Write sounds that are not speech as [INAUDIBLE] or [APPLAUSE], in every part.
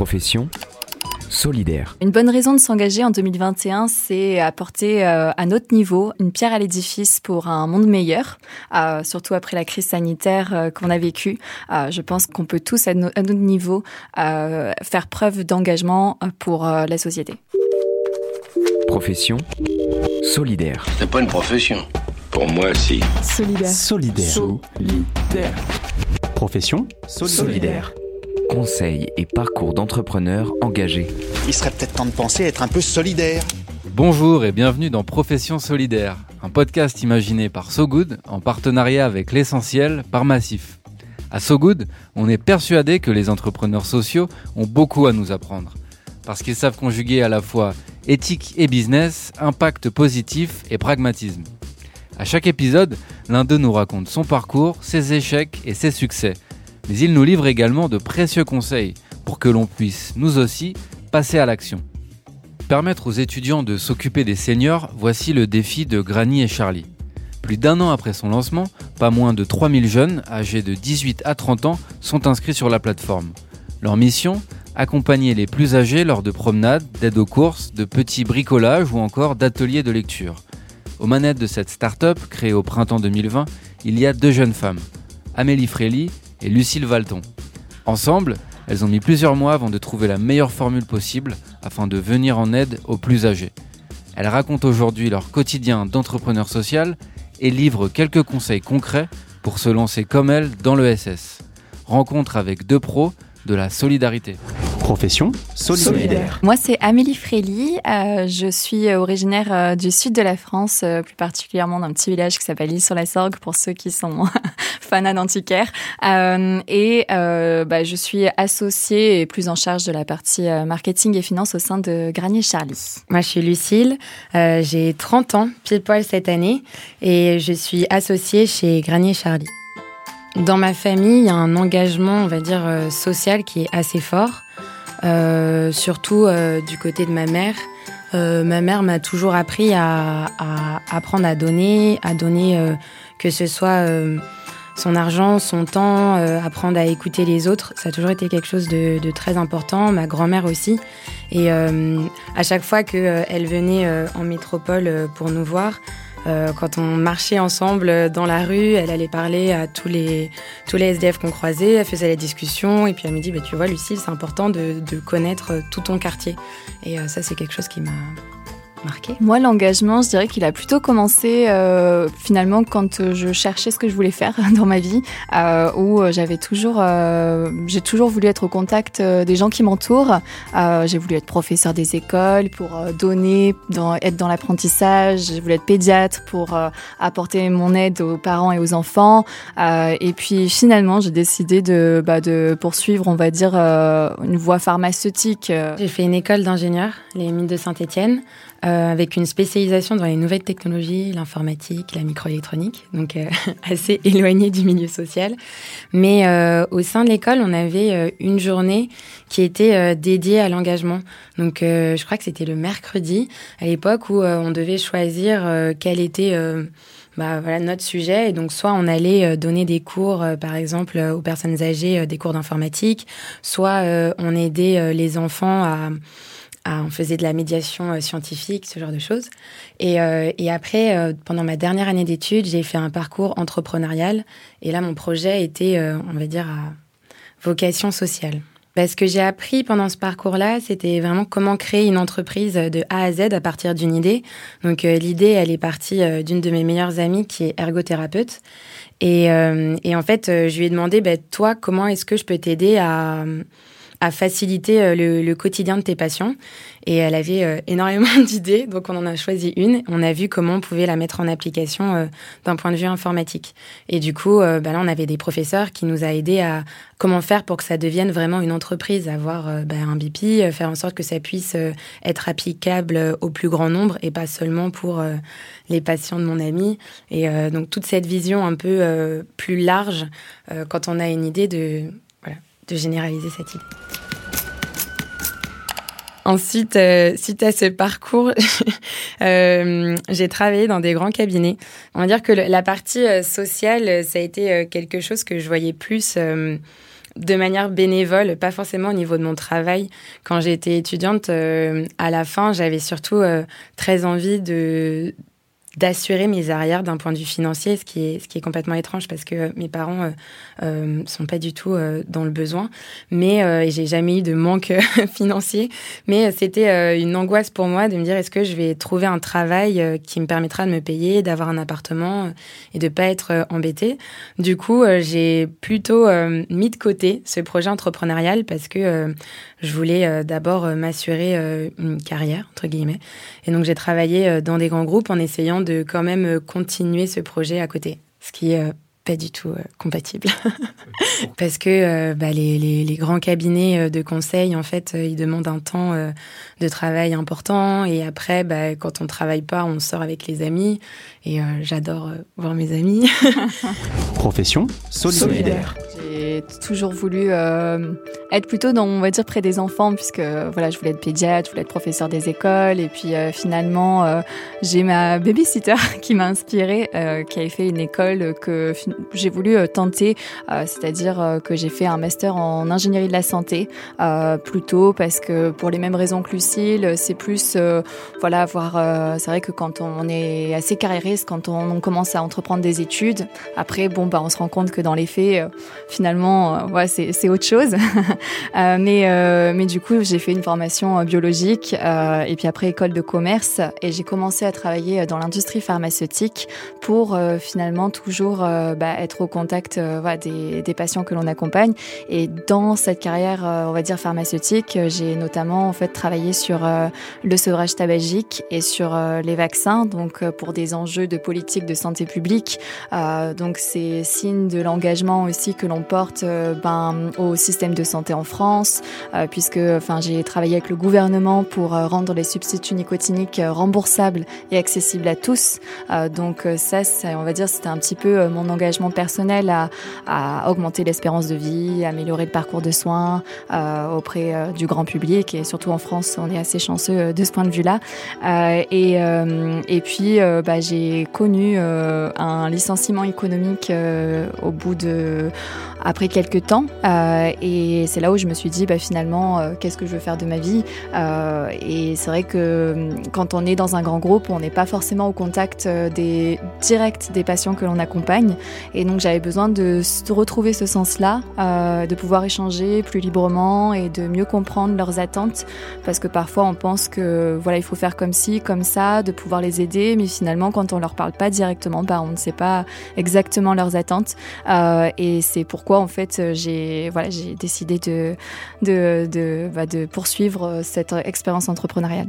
Profession solidaire. Une bonne raison de s'engager en 2021, c'est apporter euh, à notre niveau une pierre à l'édifice pour un monde meilleur, euh, surtout après la crise sanitaire euh, qu'on a vécue. je pense qu'on peut tous, à, notre niveau, faire preuve d'engagement pour la société. Profession solidaire. C'est pas une profession. Pour moi, si. Solidaire. Solidaire. Solidaire. Profession solidaire. Conseils et parcours d'entrepreneurs engagés. Il serait peut-être temps de penser à être un peu solidaire. Bonjour et bienvenue dans Profession solidaire, un podcast imaginé par So Good en partenariat avec l'essentiel par Massif. À So Good, on est persuadé que les entrepreneurs sociaux ont beaucoup à nous apprendre parce qu'ils savent conjuguer à la fois éthique et business, impact positif et pragmatisme. À chaque épisode, l'un d'eux nous raconte son parcours, ses échecs et ses succès mais il nous livre également de précieux conseils pour que l'on puisse, nous aussi, passer à l'action. Permettre aux étudiants de s'occuper des seniors, voici le défi de Granny et Charlie. Plus d'un an après son lancement, pas moins de 3000 jeunes, âgés de 18 à 30 ans, sont inscrits sur la plateforme. Leur mission Accompagner les plus âgés lors de promenades, d'aide aux courses, de petits bricolages ou encore d'ateliers de lecture. Aux manettes de cette start-up, créée au printemps 2020, il y a deux jeunes femmes, Amélie Frély et Lucille Valton. Ensemble, elles ont mis plusieurs mois avant de trouver la meilleure formule possible afin de venir en aide aux plus âgés. Elles racontent aujourd'hui leur quotidien d'entrepreneur social et livrent quelques conseils concrets pour se lancer comme elles dans le SS. Rencontre avec deux pros de la solidarité. Profession solidaire. Moi, c'est Amélie Frély. Euh, je suis originaire euh, du sud de la France, euh, plus particulièrement d'un petit village qui s'appelle Île-sur-la-Sorgue, pour ceux qui sont [LAUGHS] fans d'antiquaire. et bah, je suis associée et plus en charge de la partie marketing et finance au sein de Granier Charlie. Moi, je suis Lucille. J'ai 30 ans, pile poil cette année, et je suis associée chez Granier Charlie. Dans ma famille, il y a un engagement, on va dire, social qui est assez fort. Euh, surtout euh, du côté de ma mère. Euh, ma mère m'a toujours appris à, apprendre à donner, à donner que ce soit son argent, son temps, apprendre à écouter les autres. Ça a toujours été quelque chose de, de très important. Ma grand-mère aussi. Et à chaque fois qu'elle venait en métropole pour nous voir, euh, quand on marchait ensemble dans la rue, elle allait parler à tous les, tous les SDF qu'on croisait, elle faisait la discussion, et puis elle me dit, bah, tu vois, Lucille, c'est important de, connaître tout ton quartier. Et euh, ça, c'est quelque chose qui m'a marqué Moi, l'engagement, je dirais qu'il a plutôt commencé euh, finalement quand je cherchais ce que je voulais faire [LAUGHS] dans ma vie, euh, où j'avais toujours, euh, j'ai toujours voulu être au contact euh, des gens qui m'entourent. Euh, j'ai voulu être professeur des écoles pour euh, donner, dans, être dans l'apprentissage. J'ai voulu être pédiatre pour apporter mon aide aux parents et aux enfants. et puis finalement, j'ai décidé de, bah, de poursuivre, on va dire, une voie pharmaceutique. J'ai fait une école d'ingénieur, les mines de Saint-Étienne. Euh, avec une spécialisation dans les nouvelles technologies, l'informatique, la microélectronique, donc euh, [LAUGHS] assez éloigné du milieu social. Mais euh, au sein de l'école, on avait une journée qui était dédiée à l'engagement. Donc je crois que c'était le mercredi à l'époque où on devait choisir quel était bah, voilà, notre sujet. Et donc, soit on allait donner des cours, par exemple, aux personnes âgées, des cours d'informatique, soit on aidait les enfants à on faisait de la médiation euh, scientifique, ce genre de choses. Et, euh, et après, euh, pendant ma dernière année d'études, j'ai fait un parcours entrepreneurial. Et là, mon projet était, on va dire, à vocation sociale. Ce que j'ai appris pendant ce parcours-là, c'était vraiment comment créer une entreprise de A à Z à partir d'une idée. Donc l'idée, elle est partie d'une de mes meilleures amies qui est ergothérapeute. Et, et en fait, je lui ai demandé, bah, toi, comment est-ce que je peux t'aider à à faciliter euh, le, quotidien de tes patients. Et elle avait euh, [LAUGHS] énormément d'idées, donc on en a choisi une. On a vu comment on pouvait la mettre en application euh, d'un point de vue informatique. Et du coup, bah là, on avait des professeurs qui nous a aidés à comment faire pour que ça devienne vraiment une entreprise, avoir bah, un BP, faire en sorte que ça puisse être applicable au plus grand nombre et pas seulement pour les patients de mon ami. Et donc toute cette vision un peu plus large quand on a une idée de de généraliser cette idée. Ensuite, euh, suite à ce parcours, [LAUGHS] euh, j'ai travaillé dans des grands cabinets. On va dire que la partie euh, sociale, ça a été quelque chose que je voyais plus de manière bénévole, pas forcément au niveau de mon travail. Quand j'étais étudiante, à la fin, j'avais surtout très envie de d'assurer mes arrières d'un point de vue financier, ce qui est, ce qui est complètement étrange parce que mes parents euh, euh sont pas du tout euh, dans le besoin. Mais euh, j'ai jamais eu de manque [LAUGHS] financier. Mais c'était une angoisse pour moi de me dire est-ce que je vais trouver un travail qui me permettra de me payer, d'avoir un appartement et de pas être embêtée. Du coup, j'ai plutôt mis de côté ce projet entrepreneurial parce que je voulais d'abord m'assurer une carrière entre guillemets. Et donc j'ai travaillé dans des grands groupes en essayant de quand même euh, continuer ce projet à côté, ce qui est euh, pas du tout euh, compatible. [LAUGHS] Parce que bah, les, grands cabinets de conseil, en fait, ils demandent un temps de travail important. Et après, bah, quand on travaille pas, on sort avec les amis. Et j'adore voir mes amis. [LAUGHS] Profession solidaire. J'ai toujours voulu euh, être plutôt dans, on va dire, près des enfants, puisque voilà, je voulais être pédiatre, je voulais être professeur des écoles, et puis euh, finalement, euh, j'ai ma babysitter [LAUGHS] qui m'a inspirée, qui avait fait une école que j'ai voulu tenter, c'est-à-dire que j'ai fait un master en ingénierie de la santé, plutôt parce que pour les mêmes raisons que Lucille, c'est plus, voilà, voir, c'est vrai que quand on est assez quand on, commence à entreprendre des études, après, bon, bah, on se rend compte que dans les faits, finalement, euh, c'est autre chose. [LAUGHS] euh, mais, euh, du coup, j'ai fait une formation euh, biologique et puis après école de commerce et j'ai commencé à travailler dans l'industrie pharmaceutique pour finalement toujours bah, être au contact des, patients que l'on accompagne. Et dans cette carrière, on va dire pharmaceutique, j'ai notamment en fait travaillé sur le sevrage tabagique et sur les vaccins, donc pour des enjeux de politique de santé publique. donc c'est signe de l'engagement aussi que l'on porte euh, ben, au système de santé en France, euh, puisque enfin, j'ai travaillé avec le gouvernement pour euh, rendre les substituts nicotiniques remboursables et accessibles à tous. donc ça, on va dire, c'était un petit peu mon engagement personnel à, augmenter l'espérance de vie, améliorer le parcours de soins auprès du grand public et surtout en France, on est assez chanceux de ce point de vue-là. et, et puis, bah, j'ai connu un licenciement économique au bout de après quelques temps. Euh, et c'est là où je me suis dit, bah, finalement, euh, qu'est-ce que je veux faire de ma vie euh, Et c'est vrai que hum, quand on est dans un grand groupe, on n'est pas forcément au contact des direct des patients que l'on accompagne. Et donc j'avais besoin de, retrouver ce sens-là, de pouvoir échanger plus librement et de mieux comprendre leurs attentes, parce que parfois on pense que voilà, il faut faire comme ci, comme ça, de pouvoir les aider, mais finalement quand on leur parle pas directement, bah, on ne sait pas exactement leurs attentes. et c'est pourquoi en fait euh, j'ai voilà décidé de bah, poursuivre euh, cette expérience entrepreneuriale.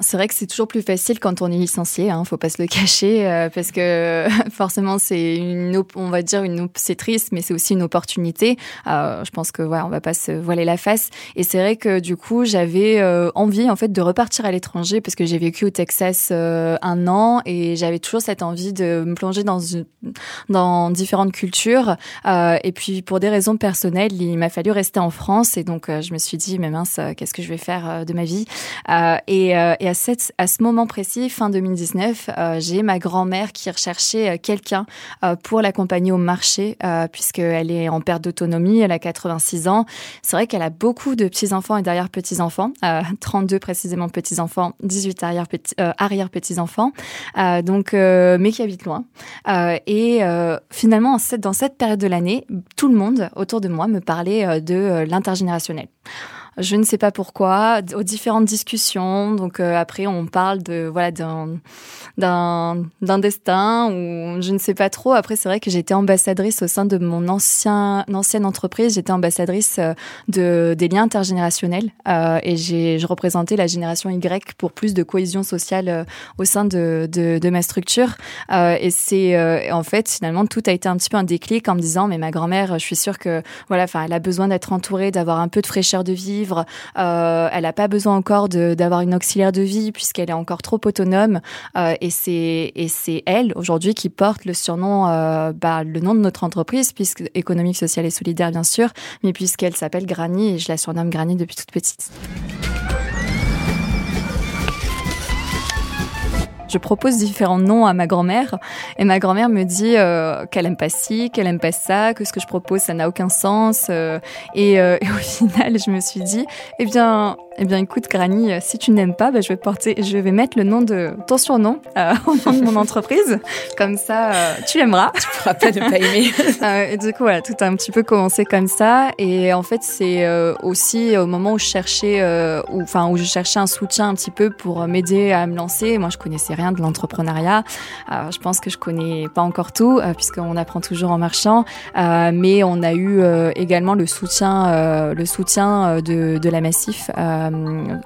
C'est vrai que c'est toujours plus facile quand on est licencié, hein, faut pas se le cacher, euh, parce que [LAUGHS] forcément c'est une, on va dire une, c'est triste, mais c'est aussi une opportunité. Euh, je pense que voilà, on va pas se voiler la face. Et c'est vrai que du coup j'avais euh, envie en fait de repartir à l'étranger parce que j'ai vécu au Texas euh, un an et j'avais toujours cette envie de me plonger dans une, dans différentes cultures. et puis pour des raisons personnelles, il m'a fallu rester en France et donc je me suis dit mais mince, qu'est-ce que je vais faire de ma vie? Et, et à, à ce moment précis, fin 2019, euh, j'ai ma grand-mère qui recherchait euh, quelqu'un euh, pour l'accompagner au marché, puisqu'elle est en perte d'autonomie, elle a 86 ans. C'est vrai qu'elle a beaucoup de petits-enfants et derrière-petits-enfants, 32 précisément petits-enfants, 18 arrière-petits-enfants, donc, mais qui habitent loin. et finalement, dans cette période de l'année, tout le monde autour de moi me parlait de l'intergénérationnel. Je ne sais pas pourquoi, aux différentes discussions. Donc euh, après, on parle de voilà d'un d'un destin ou je ne sais pas trop. Après, c'est vrai que j'étais ambassadrice au sein de mon ancien ancienne entreprise. J'étais ambassadrice euh, de des liens intergénérationnels euh, et j'ai je représentais la génération Y pour plus de cohésion sociale euh, au sein de de, de ma structure. Euh, et c'est en fait finalement tout a été un petit peu un déclic en me disant mais ma grand-mère, je suis sûre que voilà, enfin elle a besoin d'être entourée, d'avoir un peu de fraîcheur de euh, elle n'a pas besoin encore d'avoir une auxiliaire de vie puisqu'elle est encore trop autonome. Euh, et c'est et c'est elle aujourd'hui qui porte le surnom, euh, bah, le nom de notre entreprise, puisque économique, sociale et solidaire bien sûr, mais puisqu'elle s'appelle Granny et je la surnomme Granny depuis toute petite. Je propose différents noms à ma grand-mère et ma grand-mère me dit qu'elle aime pas ci, qu'elle aime pas ça, que ce que je propose ça n'a aucun sens. Et, [LAUGHS] et, au final, je me suis dit, eh bien, eh bien, écoute, Granny, si tu n'aimes pas, bah, je vais porter, je vais mettre le nom de ton surnom euh, [LAUGHS] au nom de mon entreprise. Comme ça, euh, tu l'aimeras. [LAUGHS] Tu pourras pas ne pas aimer. [LAUGHS] euh, et du coup, voilà, tout a un petit peu commencé comme ça. Et en fait, c'est euh, aussi au moment où je cherchais, euh, où, enfin, où je cherchais un soutien un petit peu pour m'aider à me lancer. Moi, je connaissais rien de l'entrepreneuriat. je pense que je connais pas encore tout, puisqu'on apprend toujours en marchant. mais on a eu également le soutien, le soutien de, de la Massif. Euh,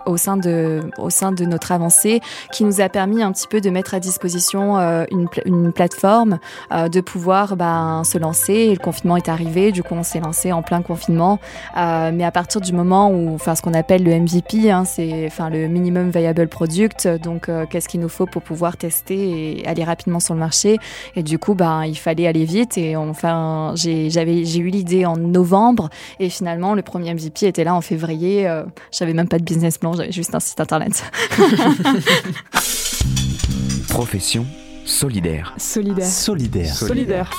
au sein de au sein de notre avancée qui nous a permis un petit peu de mettre à disposition euh, une, une plateforme euh, de pouvoir ben, se lancer. Le confinement est arrivé du coup on s'est lancé en plein confinement. Mais à partir du moment où enfin ce qu'on appelle le MVP hein, c'est enfin le minimum viable product donc qu'est-ce qu'il nous faut pour pouvoir tester et aller rapidement sur le marché? Et du coup ben il fallait aller vite. Et enfin j'ai eu l'idée en novembre. Et finalement le premier MVP était là en février. J'avais même pas de business plan, j'avais juste un site internet. [LAUGHS] Profession solidaire. Solidaire. Solidaire. Solidaire.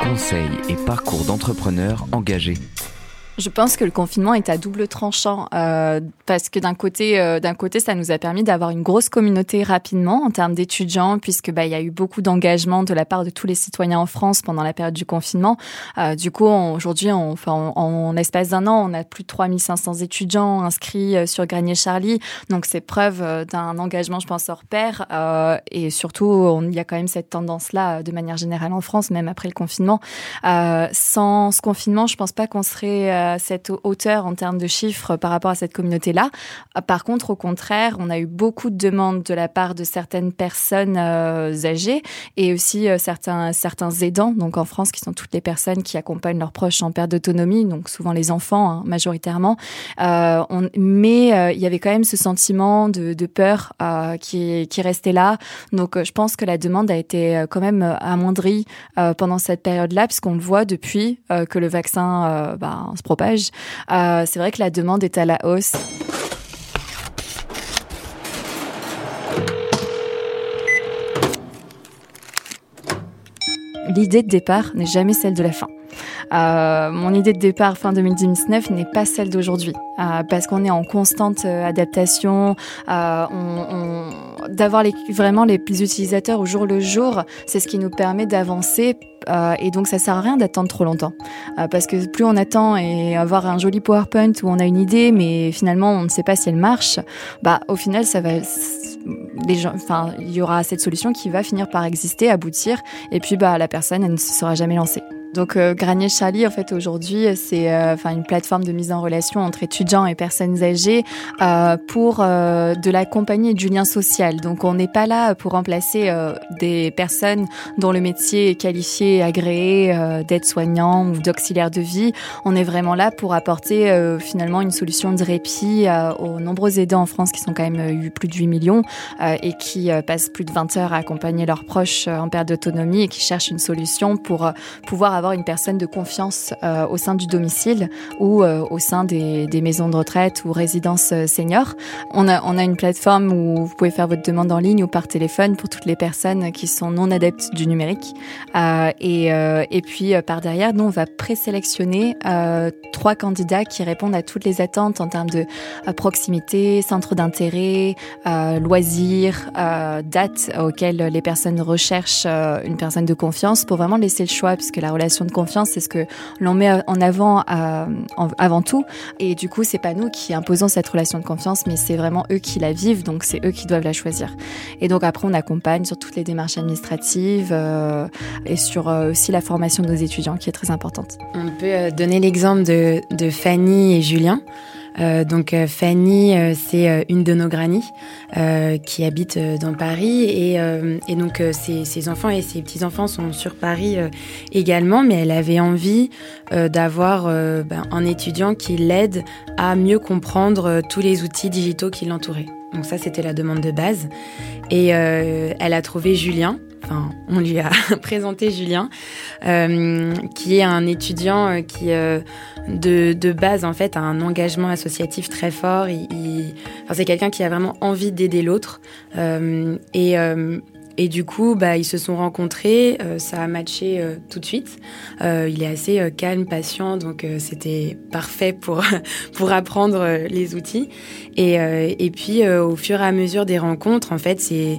Conseils et parcours d'entrepreneurs engagés je pense que le confinement est à double tranchant euh, parce que d'un côté, euh, d'un côté, ça nous a permis d'avoir une grosse communauté rapidement en termes d'étudiants, puisque bah il y a eu beaucoup d'engagement de la part de tous les citoyens en France pendant la période du confinement. Euh, du coup, aujourd'hui, enfin, en, en espace d'un an, on a plus de 3500 étudiants inscrits euh, sur Granier Charlie, donc c'est preuve euh, d'un engagement, je pense, hors pair. Euh, et surtout, il y a quand même cette tendance-là de manière générale en France, même après le confinement. sans ce confinement, je pense pas qu'on serait cette hauteur en termes de chiffres par rapport à cette communauté-là. Par contre, au contraire, on a eu beaucoup de demandes de la part de certaines personnes euh, âgées et aussi euh, certains, certains aidants, donc en France, qui sont toutes les personnes qui accompagnent leurs proches en perte d'autonomie, donc souvent les enfants hein, majoritairement. Euh, mais euh, il y avait quand même ce sentiment de, peur euh, qui, qui restait là. Donc je pense que la demande a été quand même amoindrie pendant cette période-là, puisqu'on le voit depuis que le vaccin bah, se Euh, c'est vrai que la demande est à la hausse. L'idée de départ n'est jamais celle de la fin. Euh, mon idée de départ fin 2019 n'est pas celle d'aujourd'hui euh, parce qu'on est en constante adaptation. On, on, D'avoir les, vraiment les utilisateurs au jour le jour, c'est ce qui nous permet d'avancer euh, et donc ça sert à rien d'attendre trop longtemps euh, parce que plus on attend et avoir un joli PowerPoint où on a une idée mais finalement on ne sait pas si elle marche, bah au final ça va les gens enfin il y aura cette solution qui va finir par exister, aboutir et puis bah la personne elle ne se sera jamais lancée. Donc euh, Granier Charlie, en fait, aujourd'hui, c'est euh, une plateforme de mise en relation entre étudiants et personnes âgées euh, pour euh, de la compagnie et du lien social. Donc on n'est pas là pour remplacer euh, des personnes dont le métier est qualifié agréé euh, d'aide-soignant ou d'auxiliaire de vie. On est vraiment là pour apporter euh, finalement une solution de répit euh, aux nombreux aidants en France qui sont quand même euh, plus de 8 millions euh, et qui euh, passent plus de 20 heures à accompagner leurs proches euh, en perte d'autonomie et qui cherchent une solution pour euh, pouvoir avoir une personne de confiance euh, au sein du domicile ou euh, au sein des, maisons de retraite ou résidences euh, seniors. On a, on a une plateforme où vous pouvez faire votre demande en ligne ou par téléphone pour toutes les personnes qui sont non adeptes du numérique. Et, et puis par derrière, nous, on va présélectionner trois candidats qui répondent à toutes les attentes en termes de proximité, centre d'intérêt, loisirs, dates auxquelles les personnes recherchent une personne de confiance pour vraiment laisser le choix puisque la relation de confiance, c'est ce que l'on met en avant en, avant tout. Et du coup, c'est pas nous qui imposons cette relation de confiance, mais c'est vraiment eux qui la vivent, donc c'est eux qui doivent la choisir. Et donc après, on accompagne sur toutes les démarches administratives euh, et sur euh, aussi la formation de nos étudiants, qui est très importante. On peut euh, donner l'exemple de Fanny et Julien. Euh, donc euh, Fanny, euh, c'est euh, une de nos grannies euh, qui habite euh, dans Paris et, et donc ses, ses, enfants et ses petits enfants sont sur Paris également, mais elle avait envie d'avoir ben, un étudiant qui l'aide à mieux comprendre tous les outils digitaux qui l'entouraient. Donc ça, c'était la demande de base. Et elle a trouvé Julien on lui a [LAUGHS] présenté Julien, qui est un étudiant qui, de, de, base, en fait, a un engagement associatif très fort. C'est quelqu'un qui a vraiment envie d'aider l'autre. et et du coup, bah, ils se sont rencontrés, euh, ça a matché euh, tout de suite. Euh, il est assez euh, calme, patient, donc c'était parfait pour [LAUGHS] pour apprendre les outils. Et, et puis, au fur et à mesure des rencontres, en fait, c'est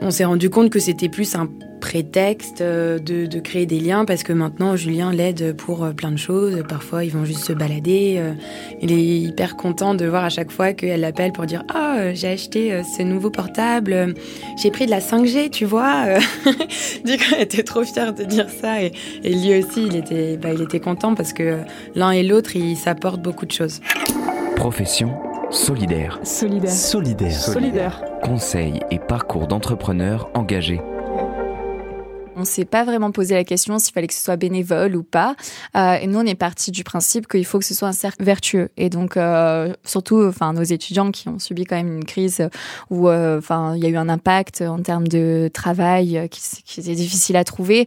on s'est rendu compte que c'était plus un prétexte euh, de, de, créer des liens parce que maintenant Julien l'aide pour euh, plein de choses. Parfois ils vont juste se balader. Euh, il est hyper content de voir à chaque fois qu'elle l'appelle pour dire ah j'ai acheté ce nouveau portable, j'ai pris de la 5G tu vois. [LAUGHS] du coup elle était trop fière de dire ça et, et lui aussi il était bah, il était content parce que l'un et l'autre ils s'apportent beaucoup de choses. Profession solidaire. Solidaire. Solidaire. Solidaire. Conseils et parcours d'entrepreneurs engagés. On ne s'est pas vraiment posé la question s'il fallait que ce soit bénévole ou pas. Euh, et nous, on est parti du principe qu'il faut que ce soit un cercle vertueux. Et donc, euh, surtout, enfin, nos étudiants qui ont subi quand même une crise où, euh, enfin, il y a eu un impact en termes de travail qui était difficile à trouver.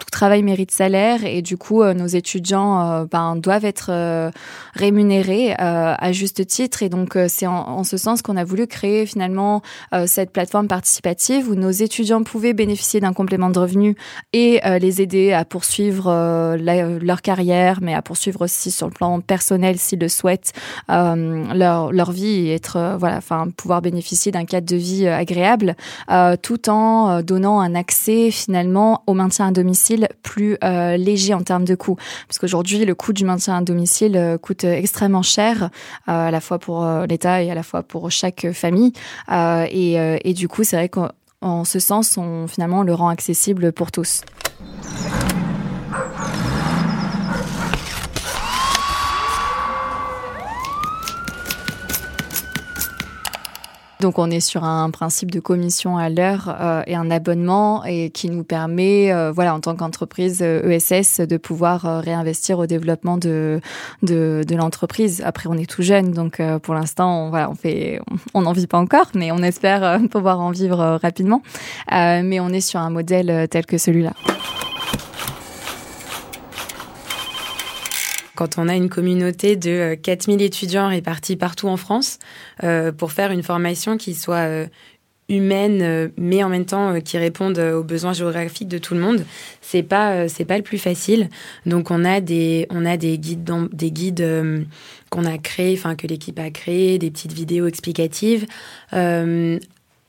Tout travail mérite salaire et du coup euh, nos étudiants euh, ben, doivent être euh, rémunérés à juste titre. Et donc c'est en, en, ce sens qu'on a voulu créer finalement cette plateforme participative où nos étudiants pouvaient bénéficier d'un complément de revenus et les aider à poursuivre la, leur carrière mais à poursuivre aussi sur le plan personnel s'ils le souhaitent leur, leur vie et être voilà enfin pouvoir bénéficier d'un cadre de vie agréable tout en donnant un accès finalement au maintien à domicile plus euh, léger en termes de coût. Parce qu'aujourd'hui, le coût du maintien à domicile euh, coûte extrêmement cher, euh, à la fois pour l'État et à la fois pour chaque famille. Et, du coup, c'est vrai qu'en ce sens, on, finalement, on le rend accessible pour tous. Donc on est sur un principe de commission à l'heure euh, et un abonnement et qui nous permet, euh, voilà, en tant qu'entreprise ESS, euh, e de pouvoir euh, réinvestir au développement de de, de l'entreprise. Après on est tout jeune, donc euh, pour l'instant, voilà, on fait, on n'en vit pas encore, mais on espère pouvoir en vivre rapidement. mais on est sur un modèle tel que celui-là. Quand on a une communauté de 4000 euh, étudiants répartis partout en France euh, pour faire une formation qui soit euh, humaine mais en même temps qui réponde aux besoins géographiques de tout le monde c'est pas pas le plus facile. Donc on a des guides qu'on a créés enfin que l'équipe a créé des petites vidéos explicatives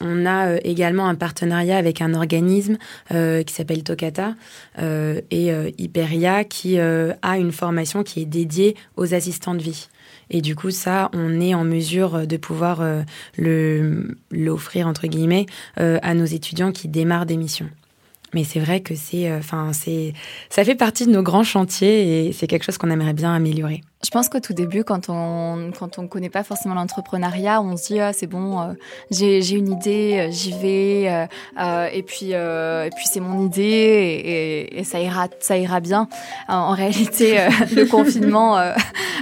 on a euh, également un partenariat avec un organisme euh, qui s'appelle Tokata euh, et Hyperia qui a une formation qui est dédiée aux assistants de vie. Et du coup, ça, on est en mesure de pouvoir l'offrir entre guillemets à nos étudiants qui démarrent des missions. Mais c'est vrai que c'est, enfin, ça fait partie de nos grands chantiers et c'est quelque chose qu'on aimerait bien améliorer. Je pense qu'au tout début, quand on quand on connaît pas forcément l'entrepreneuriat, on se dit ah c'est bon, euh, j'ai j'ai une idée, euh, j'y vais, euh, euh, et puis euh, et puis c'est mon idée et, et, ça ira ça ira bien. En, réalité, [LAUGHS] le confinement,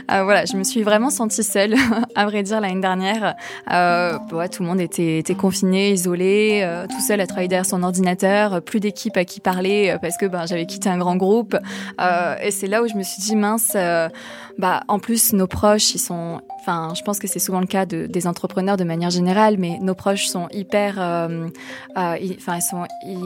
voilà, je me suis vraiment sentie seule, [LAUGHS] à vrai dire l'année dernière. Ouais, tout le monde était était confiné, isolé, tout seul à travailler derrière son ordinateur, plus d'équipe à qui parler parce que ben j'avais quitté un grand groupe. et c'est là où je me suis dit mince bah, en plus, nos proches, ils sont, enfin, je pense que c'est souvent le cas de, des entrepreneurs de manière générale, mais nos proches sont hyper, euh, euh, enfin, ils, sont,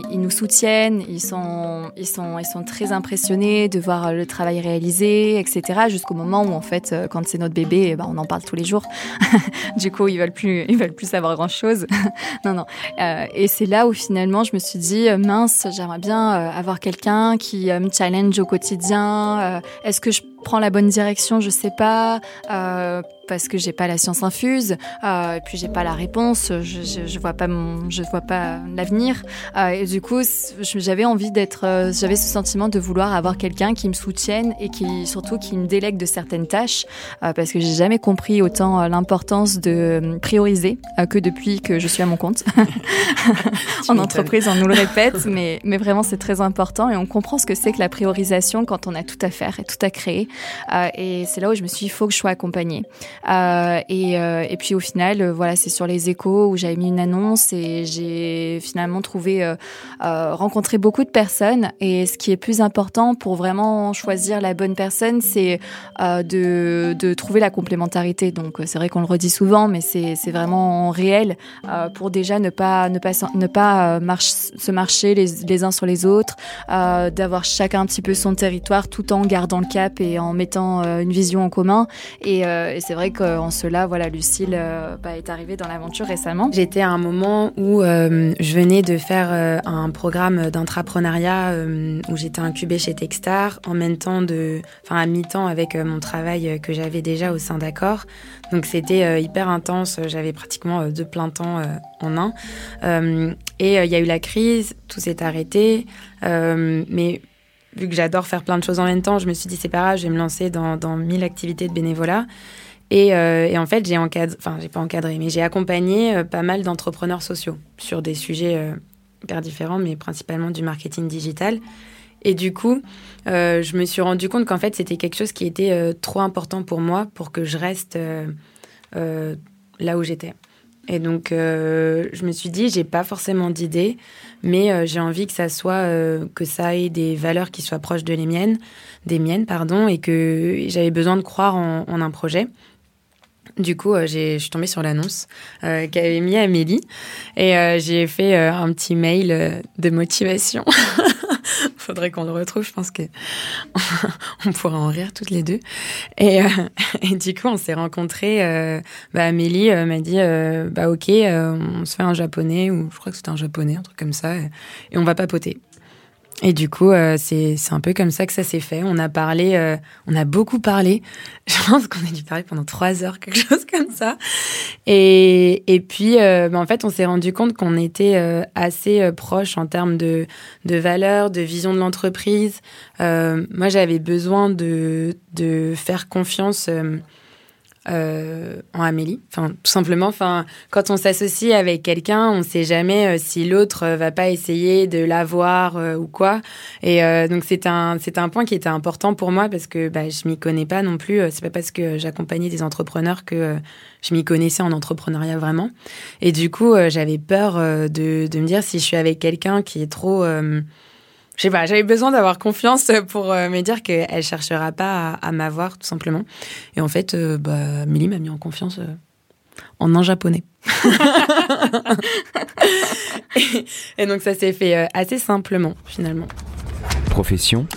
ils, nous soutiennent, ils sont, ils sont, ils sont très impressionnés de voir le travail réalisé, etc. Jusqu'au moment où, en fait, euh, quand c'est notre bébé, bah, on en parle tous les jours. [LAUGHS] du coup, ils veulent plus, ils veulent plus savoir grand chose. [LAUGHS] non, non. Euh, et c'est là où finalement, je me suis dit, mince, j'aimerais bien avoir quelqu'un qui me challenge au quotidien. Est-ce que je prends la bonne direction, je sais pas. Euh, parce que j'ai pas la science infuse, euh, et puis j'ai pas la réponse, je, je, je, vois pas mon, je vois pas l'avenir. Euh, et du coup, j'avais envie d'être, euh, j'avais ce sentiment de vouloir avoir quelqu'un qui me soutienne et qui surtout qui me délègue de certaines tâches, euh, parce que j'ai jamais compris autant euh, l'importance de prioriser que depuis que je suis à mon compte. [LAUGHS] en entreprise, on nous le répète, mais mais vraiment c'est très important et on comprend ce que c'est que la priorisation quand on a tout à faire et tout à créer. et c'est là où je me suis dit, il faut que je sois accompagnée. Et, et puis au final, voilà, c'est sur les échos où j'avais mis une annonce et j'ai finalement trouvé, rencontré beaucoup de personnes. Et ce qui est plus important pour vraiment choisir la bonne personne, c'est de, de trouver la complémentarité. Donc c'est vrai qu'on le redit souvent, mais c'est vraiment réel pour déjà ne pas ne pas ne pas marche, se marcher les, les uns sur les autres, d'avoir chacun un petit peu son territoire tout en gardant le cap et en mettant euh, une vision en commun. Et, euh, et c'est vrai qu'en cela, voilà, Lucille euh, bah, est arrivée dans l'aventure récemment. J'étais à un moment où je venais de faire un programme d'entrepreneuriat où j'étais incubée chez Techstar en même temps de, enfin à mi-temps avec mon travail que j'avais déjà au sein d'Accord. Donc c'était hyper intense. J'avais pratiquement deux plein temps en un. et il y a eu la crise, tout s'est arrêté. mais vu que j'adore faire plein de choses en même temps, je me suis dit, c'est pas grave, je vais me lancer dans, dans mille activités de bénévolat. Et, euh, et en fait, j'ai encadré, enfin, j'ai pas encadré, mais j'ai accompagné euh, pas mal d'entrepreneurs sociaux sur des sujets euh, hyper différents, mais principalement du marketing digital. Et du coup, je me suis rendu compte qu'en fait, c'était quelque chose qui était trop important pour moi pour que je reste là où j'étais. Et donc, je me suis dit, j'ai pas forcément d'idée mais j'ai envie que ça soit que ça ait des valeurs qui soient proches de les miennes, des miennes pardon, et que j'avais besoin de croire en, un projet. Du coup, euh, je suis tombée sur l'annonce qu'avait mis Amélie et j'ai fait un petit mail de motivation. [LAUGHS] Faudrait qu'on le retrouve, je pense que [LAUGHS] on pourra en rire toutes les deux. Et, [LAUGHS] et du coup, on s'est rencontrés. bah, Amélie m'a dit bah ok, on se fait un japonais ou je crois que c'était un japonais, un truc comme ça, et on va papoter. Et du coup, euh, c'est un peu comme ça que ça s'est fait. On a parlé, euh, on a beaucoup parlé. [LAUGHS] Je pense qu'on a dû parler pendant trois heures, quelque chose [LAUGHS] comme ça. Et, et puis, euh, ben, en fait, on s'est rendu compte qu'on était euh, assez proches en termes de, de valeurs, de vision de l'entreprise. moi, j'avais besoin de, de faire confiance euh, en Amélie. Enfin, tout simplement, enfin, quand on s'associe avec quelqu'un, on ne sait jamais euh, si l'autre euh, va pas essayer de l'avoir ou quoi. Et donc c'est un c'est un point qui était important pour moi parce que bah, je m'y connais pas non plus. C'est pas parce que j'accompagnais des entrepreneurs que je m'y connaissais en entrepreneuriat vraiment. Et du coup, j'avais peur de, de me dire si je suis avec quelqu'un qui est trop je sais pas, j'avais besoin d'avoir confiance pour euh, me dire qu'elle cherchera pas à, m'avoir, tout simplement. Et en fait, euh, bah, m'a mis en confiance euh, en un japonais. [LAUGHS] et, donc ça s'est fait assez simplement, finalement. Profession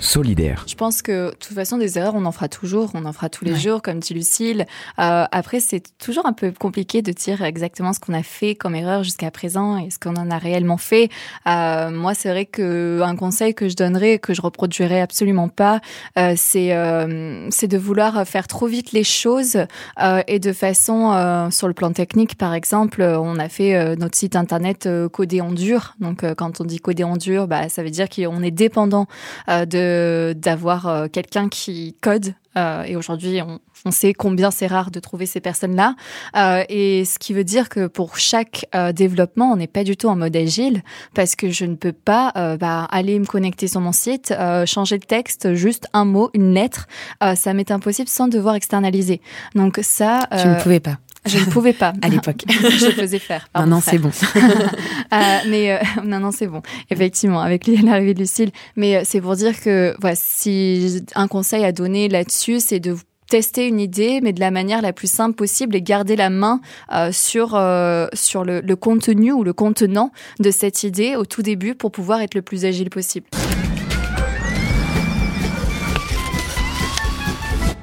solidaire. Je pense que de toute façon, des erreurs, on en fera toujours, on en fera tous les jours, comme dit Lucille. Euh, après, c'est toujours un peu compliqué de dire exactement ce qu'on a fait comme erreur jusqu'à présent et ce qu'on en a réellement fait. Euh, moi, c'est vrai que un conseil que je donnerais, que je reproduirais absolument pas, euh, c'est euh, c'est de vouloir faire trop vite les choses euh, et de façon euh, sur le plan technique, par exemple, on a fait notre site internet codé en dur. Donc, quand on dit codé en dur, bah, ça veut dire qu'on est dépendant de d'avoir euh, quelqu'un qui code. Euh, et aujourd'hui, on, on, sait combien c'est rare de trouver ces personnes-là. Euh, et ce qui veut dire que pour chaque développement, on n'est pas du tout en mode agile parce que je ne peux pas bah, aller me connecter sur mon site, changer de texte, juste un mot, une lettre. ça m'est impossible sans devoir externaliser. Donc ça, tu ne pouvais pas. Je ne pouvais pas. à l'époque. [LAUGHS] je faisais faire. non, c'est bon. [LAUGHS] euh, mais euh, [LAUGHS] non, non, c'est bon. Effectivement, avec l'arrivée de Lucille. Mais euh, c'est pour dire que voilà, si un conseil à donner là-dessus, c'est de tester une idée, mais de la manière la plus simple possible et garder la main euh, sur euh, sur le, le contenu ou le contenant de cette idée au tout début pour pouvoir être le plus agile possible.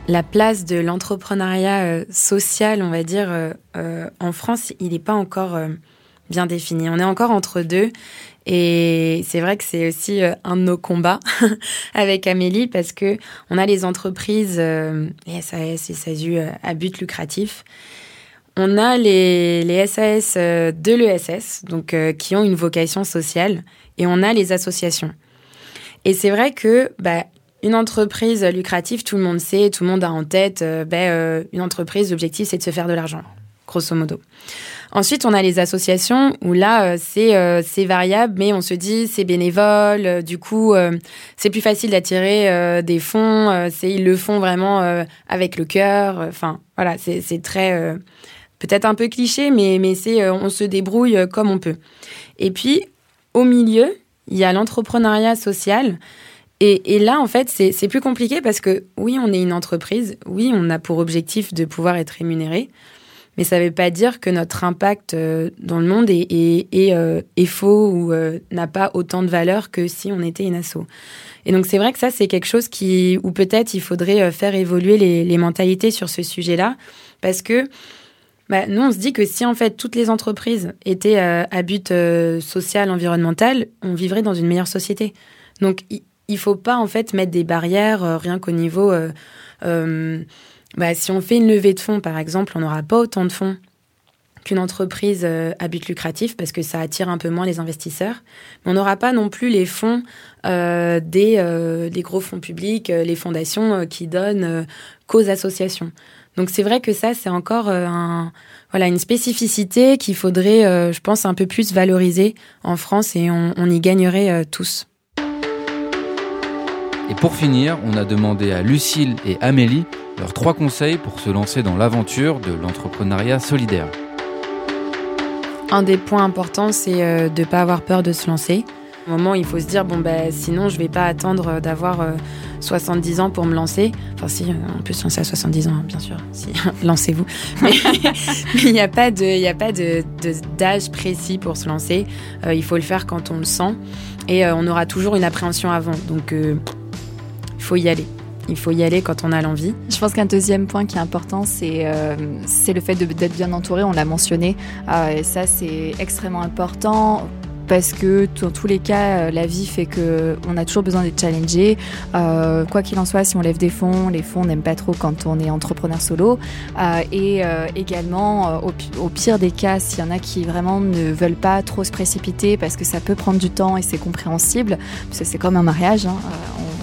La place de l'entrepreneuriat euh, social, on va dire, euh, euh, en France, il n'est pas encore bien défini. On est encore entre deux. Et c'est vrai que c'est aussi un de nos combats [LAUGHS] avec Amélie parce que on a les entreprises, les SAS, les SASU à but lucratif. On a les, les SAS de l'ESS, donc qui ont une vocation sociale, et on a les associations. Et c'est vrai que bah, une entreprise lucrative, tout le monde sait, tout le monde a en tête, euh, ben, euh, une entreprise, l'objectif, c'est de se faire de l'argent, grosso modo. Ensuite, on a les associations où là, euh, c'est variable, mais on se dit c'est bénévole. du coup, c'est plus facile d'attirer des fonds. ils le font vraiment avec le cœur. Enfin, voilà, c'est très peut-être un peu cliché, mais mais on se débrouille comme on peut. Et puis au milieu, il y a l'entrepreneuriat social. Et, là, en fait, c'est plus compliqué parce que oui, on est une entreprise, oui, on a pour objectif de pouvoir être rémunéré, mais ça ne veut pas dire que notre impact euh, dans le monde est, euh, faux ou euh, n'a pas autant de valeur que si on était une asso. Et donc c'est vrai que ça, c'est quelque chose qui, où peut-être il faudrait faire évoluer les, mentalités sur ce sujet-là, parce que bah, nous, on se dit que si en fait toutes les entreprises étaient à but social, environnemental, on vivrait dans une meilleure société. Donc il faut pas en fait mettre des barrières euh, rien qu'au niveau euh, euh, bah, si on fait une levée de fonds, par exemple, on n'aura pas autant de fonds qu'une entreprise euh, à but lucratif parce que ça attire un peu moins les investisseurs. Mais on n'aura pas non plus les fonds des, des gros fonds publics, les fondations qui donnent qu'aux associations. Donc c'est vrai que ça, c'est encore un, voilà, une spécificité qu'il faudrait, euh, je pense, un peu plus valoriser en France et on, on y gagnerait tous. Et pour finir, on a demandé à Lucille et Amélie leurs trois conseils pour se lancer dans l'aventure de l'entrepreneuriat solidaire. Un des points importants, c'est euh, de ne pas avoir peur de se lancer. Au moment il faut se dire, bon, ben, sinon, je vais pas attendre euh, d'avoir euh, 70 ans pour me lancer. Enfin, si, euh, on peut se lancer à 70 ans, hein, bien sûr. Si, [LAUGHS] lancez-vous. [LAUGHS] Mais il n'y a pas de, il a pas de, de- d'âge précis pour se lancer. Euh, il faut le faire quand on le sent. Et euh, on aura toujours une appréhension avant. Donc, euh, il faut y aller. Il faut y aller quand on a l'envie. Je pense qu'un deuxième point qui est important, c'est euh, le fait d'être bien entouré. On l'a mentionné. Euh, et ça, c'est extrêmement important. Parce que dans tous les cas, euh, la vie fait que on a toujours besoin d'être challengé. Euh, quoi qu'il en soit, si on lève des fonds, les fonds n'aiment pas trop quand on est entrepreneur solo. Euh, et également, au, pi- au pire des cas, s'il y en a qui vraiment ne veulent pas trop se précipiter parce que ça peut prendre du temps et c'est compréhensible, parce que c'est comme un mariage, hein,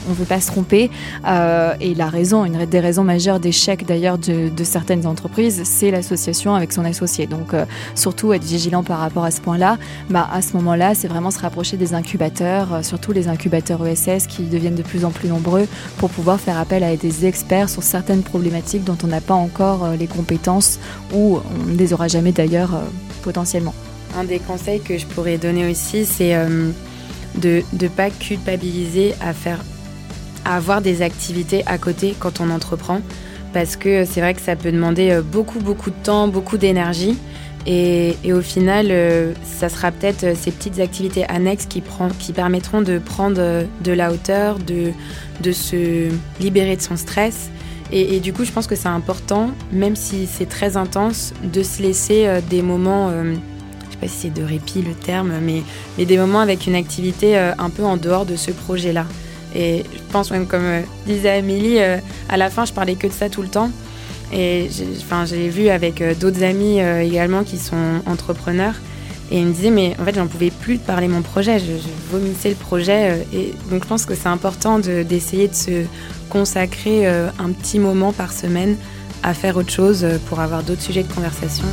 on ne veut pas se tromper. Euh, et la raison, une des raisons majeures d'échec d'ailleurs de, certaines entreprises, c'est l'association avec son associé. Donc euh, surtout être vigilant par rapport à ce point-là. Bah, à ce moment-là, c'est vraiment se rapprocher des incubateurs, euh, surtout les incubateurs ESS qui deviennent de plus en plus nombreux pour pouvoir faire appel à des experts sur certaines problématiques dont on n'a pas encore les compétences ou on ne les aura jamais d'ailleurs potentiellement. Un des conseils que je pourrais donner aussi, c'est de ne pas culpabiliser à faire à avoir des activités à côté quand on entreprend. Parce que c'est vrai que ça peut demander euh, beaucoup beaucoup de temps, beaucoup d'énergie. Et, et au final euh, ça sera peut-être euh, ces petites activités annexes qui, prend, qui permettront de prendre de la hauteur, de, de se libérer de son stress. Et, du coup je pense que c'est important, même si c'est très intense, de se laisser des moments... je sais pas si c'est de répit le terme, mais, mais des moments avec une activité un peu en dehors de ce projet-là. Et je pense même, comme euh, disait Amélie, euh, à la fin, je parlais que de ça tout le temps. Et j'ai vu avec euh, d'autres amis euh, également qui sont entrepreneurs. Et ils me disaient, mais en fait, j'en pouvais plus de parler mon projet. Je, vomissais le projet. et donc, je pense que c'est important de- d'essayer de, se consacrer un petit moment par semaine à faire autre chose pour avoir d'autres sujets de conversation.